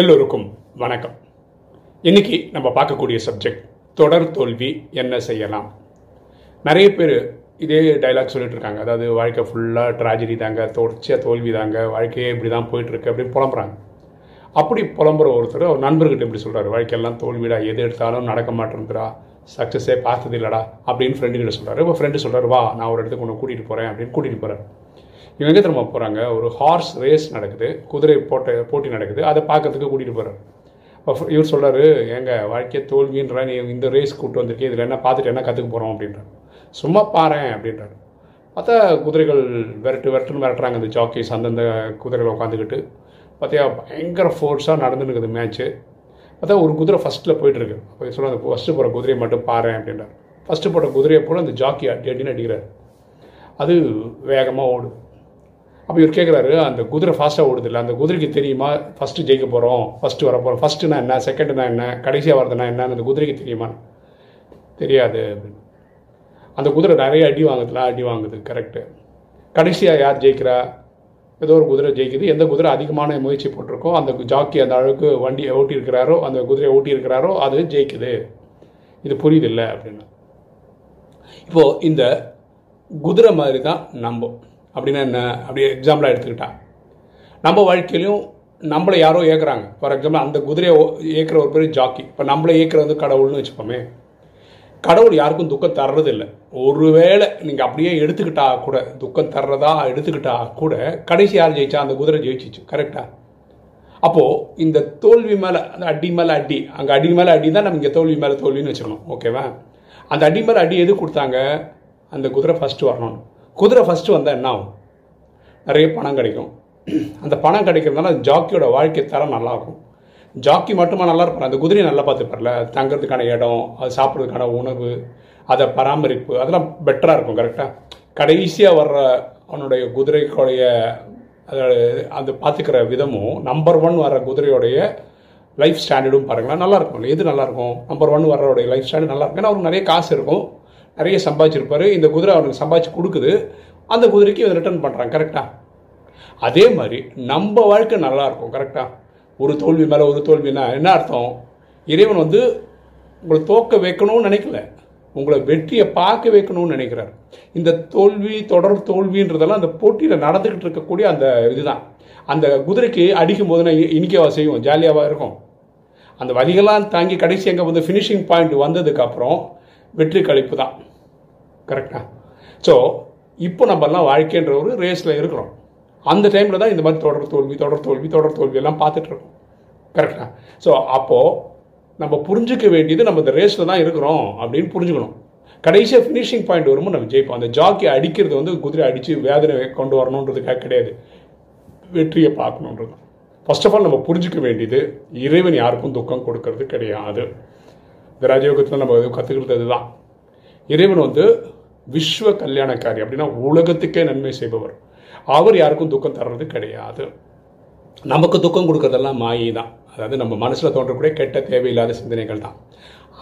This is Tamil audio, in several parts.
எல்லோருக்கும் வணக்கம். இன்னைக்கு நம்ம பார்க்கக்கூடிய சப்ஜெக்ட் தொடர் தோல்வி என்ன செய்யலாம்? நிறைய பேர் இதே டைலாக் சொல்லிட்டு இருக்காங்க. அதாவது வாழ்க்கை ஃபுல்லாக ட்ராஜடி தாங்க தொடர்ச்சியாக தோல்வி தாங்க வாழ்க்கையே இப்படி தான் போயிட்டுருக்கு அப்படின்னு புலம்புறாங்க. அப்படி புலம்புற ஒருத்தர் அவர் நண்பர்கிட்ட இப்படி சொல்கிறாரு வாழ்க்கையெல்லாம் தோல்விடா எது எடுத்தாலும் நடக்க மாட்டேங்குதுடா சக்ஸஸே பார்த்தது இல்லடா அப்படின்னு ஃப்ரெண்டுகிட்ட சொல்கிறாரு இப்போ ஃப்ரெண்டு சொல்கிறார் வா நான் ஒரு இடத்துக்கு ஒன்று கூட்டிகிட்டு போகிறேன் அப்படின்னு கூட்டிகிட்டு போகிறார் இவங்க எங்கே திரும்ப போகிறாங்க ஒரு ஹார்ஸ் ரேஸ் நடக்குது. குதிரை போட்ட போட்டி நடக்குது. அதை பார்க்கறதுக்கு கூட்டிகிட்டு போகிறார் அப்போ இவர் சொல்கிறாரு எங்கள் வாழ்க்கையை தோல்வின்ற நீ இந்த ரேஸ் கூப்பிட்டு வந்திருக்கேன் இதில் என்ன பார்த்துட்டு என்ன கற்றுக்க போகிறோம் அப்படின்றார். சும்மா பாறேன் அப்படின்றாரு. பார்த்தா குதிரைகள் விரட்டு விரட்டுன்னு விரட்டுறாங்க அந்த ஜாக்கீஸ் அந்தந்த குதிரைகள் உட்காந்துக்கிட்டு பார்த்தியா பயங்கர ஃபோர்ஸாக நடந்துன்னு இருக்குது மேட்ச்சு பார்த்தா ஒரு குதிரை ஃபஸ்ட்டில் போயிட்டுருக்கு. அப்போ சொல்ல அந்த ஃபஸ்ட்டு போகிற குதிரையை மட்டும் பாறேன் அப்படின்றார். ஃபஸ்ட்டு போட்ட குதிரையை போல அந்த ஜாக்கி அடி அடின்னு அடிக்கிறார். அது வேகமாக ஓடுது அப்போ இவர் கேட்குறாரு அந்த குதிரை ஃபாஸ்ட்டாக ஓடுது இல்லை அந்த குதிரைக்கு தெரியுமா? ஃபஸ்ட்டு ஜெயிக்க போகிறோம் ஃபஸ்ட்டு வர போகிறோம் ஃபஸ்ட்டுனா என்ன செகண்டுனா என்ன கடைசியாக வரதுனா என்னன்னு அந்த குதிரைக்கு தெரியுமா தெரியாது அப்படின்னு. அந்த குதிரை நிறைய அடி வாங்குதுல அடி வாங்குது கரெக்டு கடைசியாக யார் ஜெயிக்கிறா? ஏதோ ஒரு குதிரை ஜெயிக்குது. எந்த குதிரை அதிகமான முயற்சி போட்டிருக்கோ அந்த ஜாக்கி அந்த அளவுக்கு வண்டியை ஓட்டியிருக்கிறாரோ அந்த குதிரையை ஓட்டியிருக்கிறாரோ அது ஜெயிக்குது. இது புரியுது இல்லை அப்படின்னு. இப்போது இந்த குதிரை மாதிரி தான் நம்ம. அப்படின்னா என்ன? அப்படி எக்ஸாம்பிளாக எடுத்துக்கிட்டா. நம்ம வாழ்க்கையிலையும் நம்மளை யாரோ ஏற்கிறாங்க ஃபார் எக்ஸாம்பிள் அந்த குதிரையை ஏற்கிற ஒரு பேர் ஜாக்கி இப்போ நம்மளை ஏற்கிறது வந்து கடவுள்னு வச்சுப்போமே. கடவுள் யாருக்கும் துக்கம் தர்றது இல்லை ஒருவேளை நீங்கள் அப்படியே எடுத்துக்கிட்டா கூட துக்கம் தர்றதா எடுத்துக்கிட்டா கூட கடைசி யார் ஜெயிச்சா? அந்த குதிரை ஜெயிச்சிச்சு. கரெக்டாக அப்போது இந்த தோல்வி மேலே அந்த அடி மேலே அடி அங்கே அடி மேலே அடி தான் நம்ம இங்கே தோல்வி மேலே தோல்வின்னு வச்சுக்கணும் ஓகேவா அந்த அடி மேலே அடி எது கொடுத்தாங்க? அந்த குதிரை ஃபஸ்ட்டு வரணும். குதிரை ஃபஸ்ட்டு வந்தால் என்ன ஆகும்? நிறைய பணம் கிடைக்கும். அந்த பணம் கிடைக்கிறதுனால அந்த ஜாக்கியோட வாழ்க்கை தரம் நல்லாயிருக்கும் ஜாக்கி மட்டுமா நல்லா இருப்பார்? அந்த குதிரையை நல்லா பார்த்துப்பார்ல? தங்கிறதுக்கான இடம் அது சாப்பிட்றதுக்கான உணவு அதை பராமரிப்பு அதெல்லாம் பெட்டராக இருக்கும் கரெக்டாக கடைசியாக வர்ற அவனுடைய குதிரைக்குடைய அதோட அந்த பார்த்துக்கிற விதமும் நம்பர் ஒன் வர குதிரையோடைய லைஃப் ஸ்டாண்டர்டும் பாருங்களேன் நல்லாயிருக்கும் எது நல்லாயிருக்கும் நம்பர் ஒன் வர்றோடைய லைஃப் ஸ்டாண்டர்ட் நல்லாயிருக்கும் ஏன்னா அவருக்கு நிறைய காசு இருக்கும். நிறைய சம்பாதிச்சிருப்பாரு. இந்த குதிரை அவனுக்கு சம்பாதிச்சு கொடுக்குது. அந்த குதிரைக்கு இதை ரிட்டர்ன் பண்ணுறான் கரெக்டாக அதே மாதிரி நம்ம வாழ்க்கை நல்லா இருக்கும் கரெக்டாக ஒரு தோல்வி மேலே ஒரு தோல்வினா என்ன? அர்த்தம்? இறைவன் வந்து உங்களை தோக்க வைக்கணும்னு நினைக்கல. உங்களை வெற்றியை பார்க்க வைக்கணும்னு நினைக்கிறார். இந்த தோல்வி தொடர் தோல்வின்றதெல்லாம் அந்த போட்டியில் நடந்துக்கிட்டு இருக்கக்கூடிய அந்த இதுதான். அந்த குதிரைக்கு அடிக்கும் போது நான் இனிக்கவா செய்வோம்? ஜாலியாகவா இருக்கும். அந்த வலிகள்லாம் தாங்கி கடைசி அங்கே வந்து ஃபினிஷிங் பாயிண்ட் வந்ததுக்கப்புறம் வெற்றி கழிப்பு தான் கரெக்டாக ஸோ இப்போ நம்மலாம் வாழ்க்கைன்ற ஒரு ரேஸில் இருக்கிறோம். அந்த டைமில் தான் இந்த மாதிரி தொடர் தோல்வி தொடர் தோல்வி தொடர் தோல்வி எல்லாம் பார்த்துட்ருக்கோம் கரெக்டாக ஸோ அப்போது நம்ம புரிஞ்சிக்க வேண்டியது நம்ம இந்த ரேஸில் தான் இருக்கிறோம் அப்படின்னு புரிஞ்சுக்கணும். கடைசியாக ஃபினிஷிங் பாயிண்ட் வரும்போது நம்ம ஜெயிப்போம். அந்த ஜாக்கி அடிக்கிறது வந்து குதிரை அடித்து வேதனை கொண்டு வரணுன்றதுக்காக கிடையாது. வெற்றியை பார்க்கணுன்றது. ஃபர்ஸ்ட் ஆஃப் ஆல் நம்ம புரிஞ்சிக்க வேண்டியது இறைவன் யாருக்கும் துக்கம் கொடுக்கறது கிடையாது. இந்த ராஜயோகத்தில் நம்ம கற்றுக்கிறது அதுதான் இறைவன் வந்து விஸ்வ கல்யாணக்காரி அப்படின்னா உலகத்துக்கே நன்மை செய்பவர். அவர் யாருக்கும் துக்கம் தர்றது கிடையாது. நமக்கு துக்கம் கொடுக்கறதெல்லாம் மாயை தான். அதாவது நம்ம மனசில் தோன்றக்கூடிய கெட்ட தேவையில்லாத சிந்தனைகள் தான்.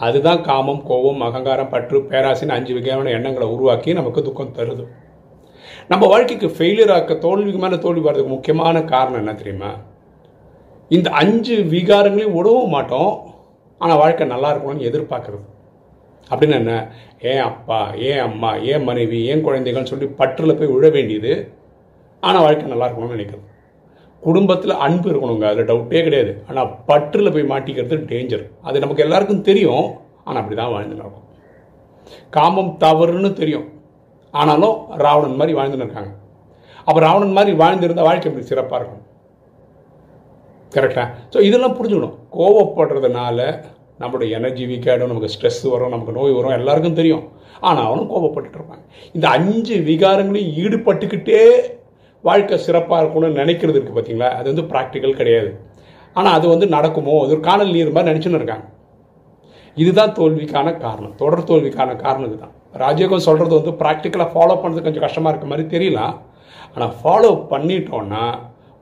அதுதான் காமம் கோபம் அகங்காரம் பற்று பேராசின்னு அஞ்சு வகையான எண்ணங்களை உருவாக்கி நமக்கு துக்கம் தருது. நம்ம வாழ்க்கைக்கு ஃபெயிலியர் ஆக்க தோல்விக்கு மேலே தோல்வி வர்றதுக்கு முக்கியமான காரணம் என்ன தெரியுமா? இந்த அஞ்சு விகாரங்களையும் விடவும் மாட்டோம். ஆனால் வாழ்க்கை நல்லா இருக்கணும்னு எதிர்பார்க்குறது. அப்படின்னு என்ன? ஏன் அப்பா ஏன் அம்மா ஏன் மனைவி ஏன் குழந்தைகள்னு சொல்லி பற்றில் போய் விழ வேண்டியது ஆனால் வாழ்க்கை நல்லா இருக்கணும்னு நினைக்கிறது. குடும்பத்தில் அன்பு இருக்கணுங்க அதில் டவுட்டே கிடையாது. ஆனால் பற்றில் போய் மாட்டிக்கிறது டேஞ்சர் அது நமக்கு எல்லாருக்கும் தெரியும் ஆனால் அப்படி தான் வாழ்ந்துன்னு இருக்கோம் காமம் தவறுன்னு தெரியும். ஆனாலும் ராவணன் மாதிரி வாழ்ந்துன்னு இருக்காங்க. அப்போ ராவணன் மாதிரி வாழ்ந்திருந்தால் வாழ்க்கை எப்படி சிறப்பாக இருக்கும்? கரெக்டாக ஸோ இதெல்லாம் புரிஞ்சுக்கணும். கோவப்படுறதுனால நம்மளுடைய எனர்ஜி வீக் ஆகிடும் நமக்கு ஸ்ட்ரெஸ் வரும் நமக்கு நோய் வரும் எல்லாருக்கும் தெரியும். ஆனால் அவனும் கோபப்பட்டுட்டு இருப்பாங்க இந்த அஞ்சு விகாரங்களையும் ஈடுபட்டுக்கிட்டே வாழ்க்கை சிறப்பாக இருக்கணும்னு நினைக்கிறது இருக்குது பார்த்தீங்களா அது வந்து ப்ராக்டிக்கல் கிடையாது. ஆனால் அது வந்து நடக்குமோ? அது ஒரு காணல் நீர் மாதிரி நினச்சின்னு இருக்காங்க. இதுதான் தோல்விக்கான காரணம். தொடர் தோல்விக்கான காரணம் இதுதான். ராஜயோகம் சொல்கிறது வந்து ப்ராக்டிக்கலாக ஃபாலோ பண்ணுறது கொஞ்சம் கஷ்டமாக இருக்க மாதிரி தெரியலாம் ஆனால் ஃபாலோ பண்ணிட்டோன்னா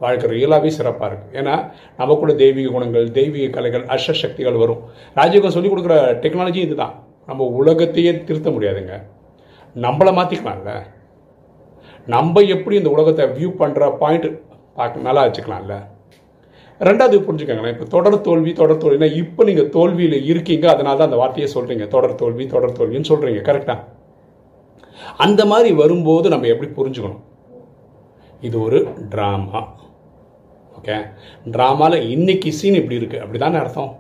வாழ்க்கை ரியலாகவே சிறப்பாக இருக்குது ஏன்னா நமக்குள்ள தெய்வீக குணங்கள் தெய்வீக கலைகள் அஷ்ட சக்திகள் வரும். ராஜயோகம் சொல்லிக் கொடுக்குற டெக்னாலஜி இதுதான். நம்ம உலகத்தையே திருத்த முடியாதுங்க. நம்மளை மாற்றிக்கலாம்ல நம்ம எப்படி இந்த உலகத்தை வியூ பண்ணுற பாயிண்ட் பார்க்க நல்லா வச்சுக்கலாம்ல. ரெண்டாவது புரிஞ்சுக்கோங்களேன். இப்போ தொடர் தோல்வி தொடர் தோல்வினா இப்போ நீங்கள் தோல்வியில் இருக்கீங்க. அதனால தான் அந்த வார்த்தையை சொல்கிறீங்க தொடர் தோல்வி தொடர் தோல்வின்னு சொல்கிறீங்க கரெக்டாக அந்த மாதிரி வரும்போது நம்ம எப்படி புரிஞ்சுக்கணும்? இது ஒரு ட்ராமா ஓகே ட்ராமாவில் இன்னைக்கு சீன் இப்படி இருக்குது அப்படி தானே அர்த்தம்?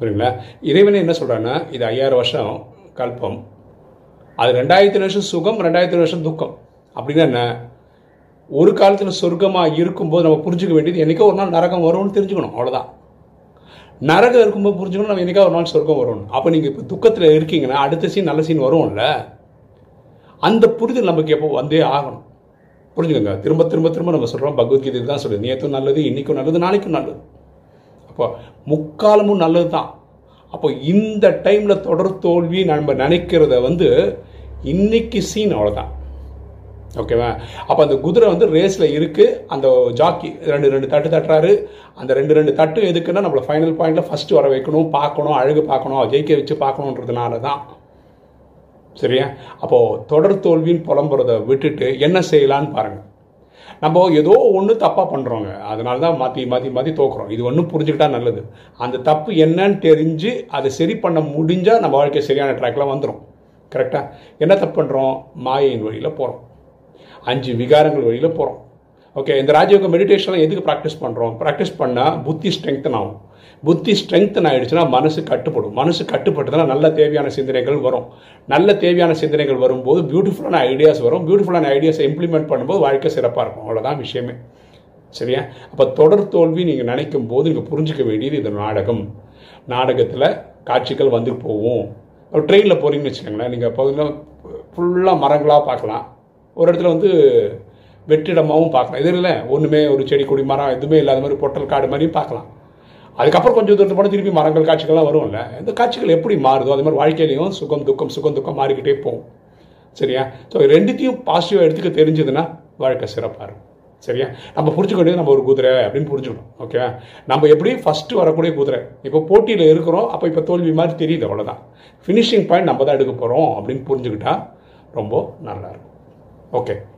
புரியுங்களா இறைவனை என்ன சொல்கிறான்னா இது ஐயாயிரம் வருஷம் கல்பம். அது ரெண்டாயிரத்தி வருஷம் சுகம் ரெண்டாயிரத்தி வருஷம் துக்கம். அப்படின்னா என்ன? ஒரு காலத்தில் சொர்க்கமாக இருக்கும்போது நம்ம புரிஞ்சுக்க வேண்டியது என்றைக்கோ ஒரு நாள் நரகம் வரும்னு தெரிஞ்சுக்கணும். அவ்வளோதான் நரகம் இருக்கும்போது புரிஞ்சுக்கணும் நம்ம என்றைக்கா ஒரு நாள் சொர்க்கம் வரும் அப்போ நீங்கள் இப்போ துக்கத்தில் இருக்கீங்கன்னா அடுத்த சீன் நல்ல சீன் வரும்ல? அந்த புரிதல் நமக்கு எப்போ வந்தே ஆகணும். புரிஞ்சுக்கோங்க. திரும்ப திரும்ப திரும்ப நம்ம சொல்கிறோம் பகவத்கீதை தான் சொல்லுது. நேற்றும் நல்லது இன்றைக்கும் நல்லது நாளைக்கும் நல்லது. அப்போ முக்காலமும் நல்லது தான் அப்போ இந்த டைமில் தொடர் தோல்வி நம்ம நினைக்கிறத வந்து இன்னைக்கு சீன் அவ்வளோதான் ஓகேவா அப்போ அந்த குதிரை வந்து ரேஸில் இருக்குது அந்த ஜாக்கி ரெண்டு ரெண்டு தட்டு தட்டுறாரு. அந்த ரெண்டு ரெண்டு தட்டு எதுக்குன்னா நம்மளை ஃபைனல் பாயிண்டில் ஃபஸ்ட்டு வர வைக்கணும் பார்க்கணும் அழகு பார்க்கணும் ஜெயிக்க வச்சு பார்க்கணுன்றதுனால தான் சரியா? அப்போது தொடர் தோல்வின்னு புலம்புறதை விட்டுட்டு என்ன செய்யலான்னு பாருங்கள் நம்ம ஏதோ ஒன்று தப்பாக பண்ணுறோங்க அதனால தான் மாற்றி மாற்றி மாற்றி தோக்குறோம். இது ஒன்றும் புரிஞ்சுக்கிட்டா நல்லது. அந்த தப்பு என்னன்னு தெரிஞ்சு அதை சரி பண்ண முடிஞ்சால் நம்ம வாழ்க்கை சரியான ட்ராக்ல வந்துடும் கரெக்டாக என்ன தப்பு பண்ணுறோம் மாயின் வழியில் போகிறோம் அஞ்சு விகாரங்கள் வழியில் போகிறோம் ஓகே இந்த ராஜயோக மெடிடேஷன்லாம் எதுக்கு ப்ராக்டிஸ் பண்ணுறோம் ப்ராக்டிஸ் பண்ணால் புத்தி ஸ்ட்ரெங்தன் ஆகும். புத்தி ஸ்ட்ரெங்தன் ஆகிடுச்சுன்னா மனசு கட்டுப்படும். மனசு கட்டுப்பட்டதுன்னா நல்ல தேவையான சிந்தனைகள் வரும். நல்ல தேவையான சிந்தனைகள் வரும்போது பியூட்டிஃபுல்லான ஐடியாஸ் வரும். பியூட்டிஃபுல்லான ஐடியாஸை இம்ப்ளிமெண்ட் பண்ணும்போது வாழ்க்கை சிறப்பாக இருக்கும். அவ்வளோதான் விஷயமே. சரியா? அப்போ தொடர் தோல்வி நீங்கள் நினைக்கும் போது நீங்கள் புரிஞ்சிக்க வேண்டியது இது நாடகம். நாடகத்தில் காட்சிகள் வந்து போகும். ட்ரெயினில் போகிறீங்கன்னு வச்சுக்கோங்களேன். நீங்கள் பகுதியில் ஃபுல்லாக மரங்களாக பார்க்கலாம். ஒரு இடத்துல வந்து வெற்றிடமாகவும் பார்க்கலாம். எதுவும் இல்லை ஒன்றுமே ஒரு செடி கொடி மரம் எதுவுமே இல்லாத மாதிரி பொட்டல் காடு மாதிரியும் பார்க்கலாம். அதுக்கப்புறம் கொஞ்சம் தூரத்து போனால் திருப்பி மரங்கள் காட்சிகள்லாம் வரும்ல. இந்த காட்சிகள் எப்படி மாறுதோ அது மாதிரி வாழ்க்கையிலையும் சுகம் துக்கம் சுகம் துக்கம் மாறிக்கிட்டே போகும். சரியா? ஸோ ரெண்டுத்தையும் பாசிட்டிவாக எடுத்துக்க தெரிஞ்சதுன்னா வாழ்க்கை சிறப்பாக இருக்கும். சரியா? நம்ம புரிஞ்சுக்க வேண்டியது நம்ம ஒரு குதிரை அப்படின்னு புரிஞ்சுக்கணும். ஓகே நம்ம எப்படி ஃபஸ்ட்டு வரக்கூடிய குதிரை? இப்போ போட்டியில் இருக்கிறோம் அப்போ இப்போ தோல்வி மாதிரி தெரியுது அவ்வளோதான் ஃபினிஷிங் பாயிண்ட் நம்ம தான் எடுக்க போகிறோம் அப்படின்னு புரிஞ்சுக்கிட்டா ரொம்ப நல்லாயிருக்கும் ஓகே